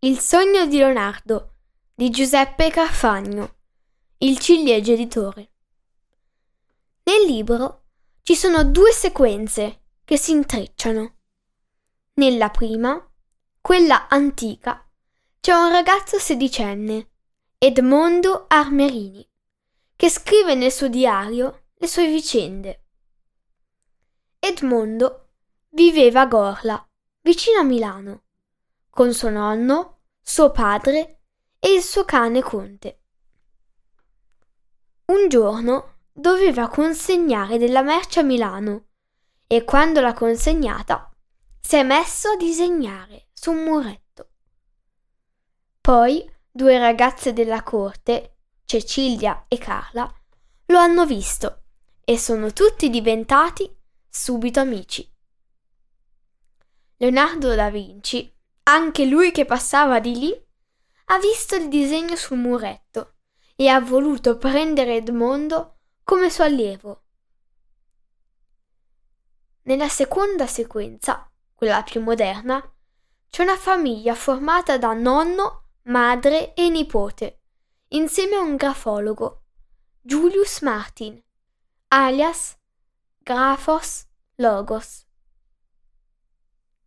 Il sogno di Leonardo di Giuseppe Carfagno, il ciliegio editore. Nel libro ci sono due sequenze che si intrecciano. Nella prima, quella antica, c'è un ragazzo sedicenne, Edmondo Armerini, che scrive nel suo diario le sue vicende. Edmondo viveva a Gorla, vicino a Milano, con suo nonno, suo padre e il suo cane Conte. Un giorno doveva consegnare della merce a Milano e quando l'ha consegnata si è messo a disegnare su un muretto. Poi due ragazze della corte, Cecilia e Carla, lo hanno visto e sono tutti diventati subito amici. Leonardo da Vinci, anche lui che passava di lì, ha visto il disegno sul muretto e ha voluto prendere Edmondo come suo allievo. Nella seconda sequenza, quella più moderna, c'è una famiglia formata da nonno, madre e nipote, insieme a un grafologo, Julius Martin, alias Grafos Logos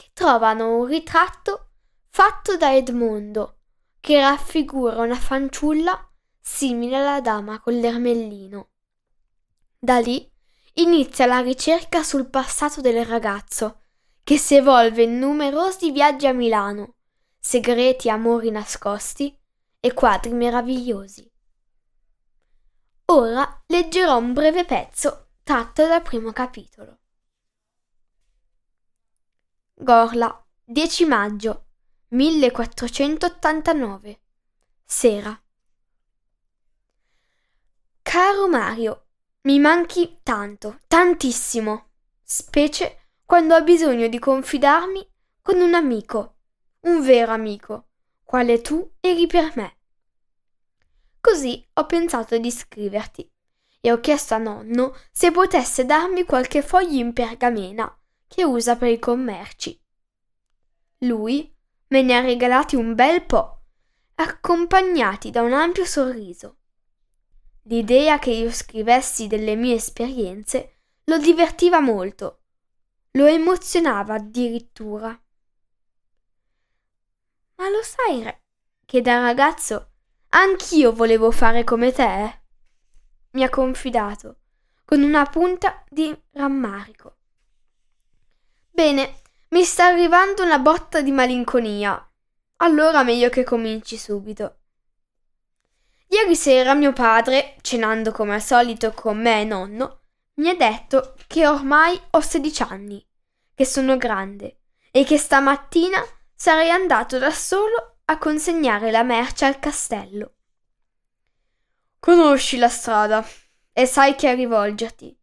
che trovano un ritratto fatto da Edmondo, che raffigura una fanciulla simile alla dama con l'ermellino. Da lì inizia la ricerca sul passato del ragazzo, che si evolve in numerosi viaggi a Milano, segreti amori nascosti e quadri meravigliosi. Ora leggerò un breve pezzo tratto dal primo capitolo. Gorla, 10 maggio 1489. Sera. Caro Mario, mi manchi tanto, tantissimo, specie quando ho bisogno di confidarmi con un amico, un vero amico, quale tu eri per me. Così ho pensato di scriverti e ho chiesto a nonno se potesse darmi qualche foglio in pergamena che usa per i commerci. Lui me ne ha regalati un bel po', accompagnati da un ampio sorriso. L'idea che io scrivessi delle mie esperienze lo divertiva molto, lo emozionava addirittura. Ma lo sai, Re, che da ragazzo anch'io volevo fare come te? Mi ha confidato, con una punta di rammarico. Bene, mi sta arrivando una botta di malinconia. Allora meglio che cominci subito. Ieri sera mio padre, cenando come al solito con me e nonno, mi ha detto che ormai ho 16 anni, che sono grande e che stamattina sarei andato da solo a consegnare la merce al castello. Conosci la strada e sai che a rivolgerti.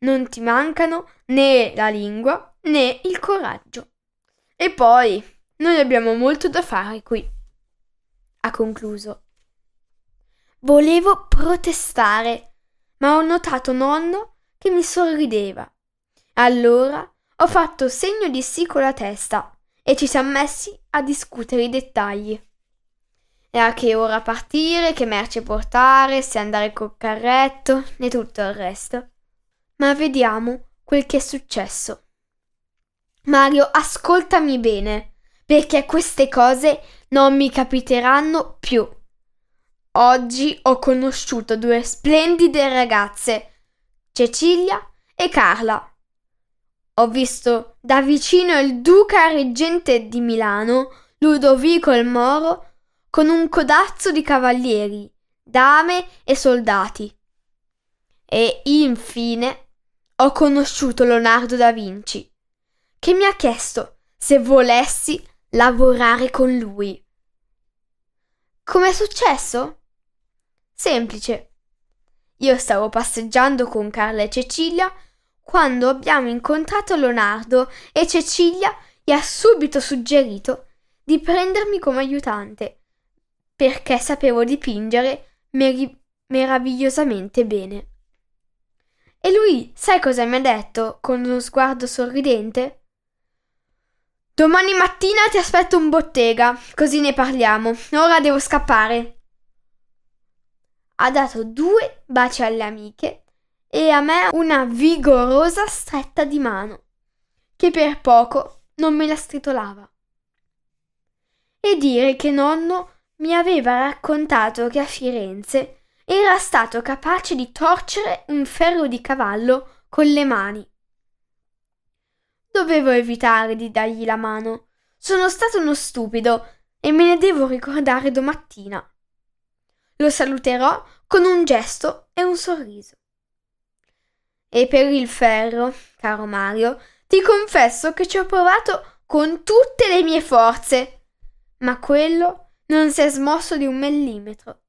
Non ti mancano né la lingua né il coraggio. E poi noi abbiamo molto da fare qui. Ha concluso. Volevo protestare, ma ho notato nonno che mi sorrideva. Allora ho fatto segno di sì con la testa e ci siamo messi a discutere i dettagli. E a che ora partire, che merce portare, se andare col carretto e tutto il resto. Ma vediamo quel che è successo. Mario, ascoltami bene, perché queste cose non mi capiteranno più. Oggi ho conosciuto due splendide ragazze, Cecilia e Carla. Ho visto da vicino il duca reggente di Milano, Ludovico il Moro, con un codazzo di cavalieri, dame e soldati. E infine ho conosciuto Leonardo da Vinci, che mi ha chiesto se volessi lavorare con lui. Com'è successo? Semplice. Io stavo passeggiando con Carla e Cecilia quando abbiamo incontrato Leonardo e Cecilia gli ha subito suggerito di prendermi come aiutante, perché sapevo dipingere meri- meravigliosamente bene. E lui, sai cosa mi ha detto con uno sguardo sorridente? Domani mattina ti aspetto in bottega, così ne parliamo. Ora devo scappare. Ha dato due baci alle amiche e a me una vigorosa stretta di mano, che per poco non me la stritolava. E dire che nonno mi aveva raccontato che a Firenze era stato capace di torcere un ferro di cavallo con le mani. Dovevo evitare di dargli la mano. Sono stato uno stupido e me ne devo ricordare domattina. Lo saluterò con un gesto e un sorriso. E per il ferro, caro Mario, ti confesso che ci ho provato con tutte le mie forze, ma quello non si è smosso di un millimetro.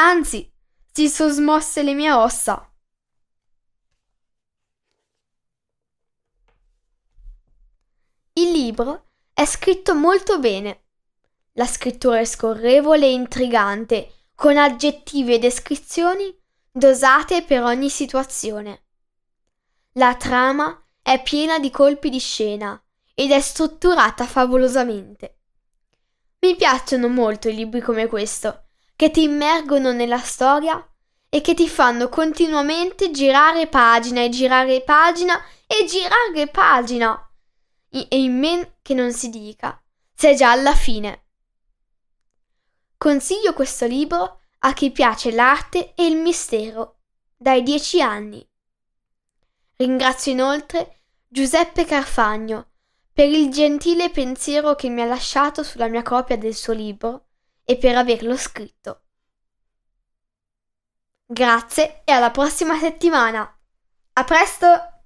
Anzi, si sono smosse le mie ossa. Il libro è scritto molto bene. La scrittura è scorrevole e intrigante, con aggettivi e descrizioni dosate per ogni situazione. La trama è piena di colpi di scena ed è strutturata favolosamente. Mi piacciono molto i libri come questo, che ti immergono nella storia e che ti fanno continuamente girare pagina e girare pagina e girare pagina. E in men che non si dica, sei già alla fine. Consiglio questo libro a chi piace l'arte e il mistero, dai dieci anni. Ringrazio inoltre Giuseppe Carfagno per il gentile pensiero che mi ha lasciato sulla mia copia del suo libro e per averlo scritto. Grazie e alla prossima settimana. A presto!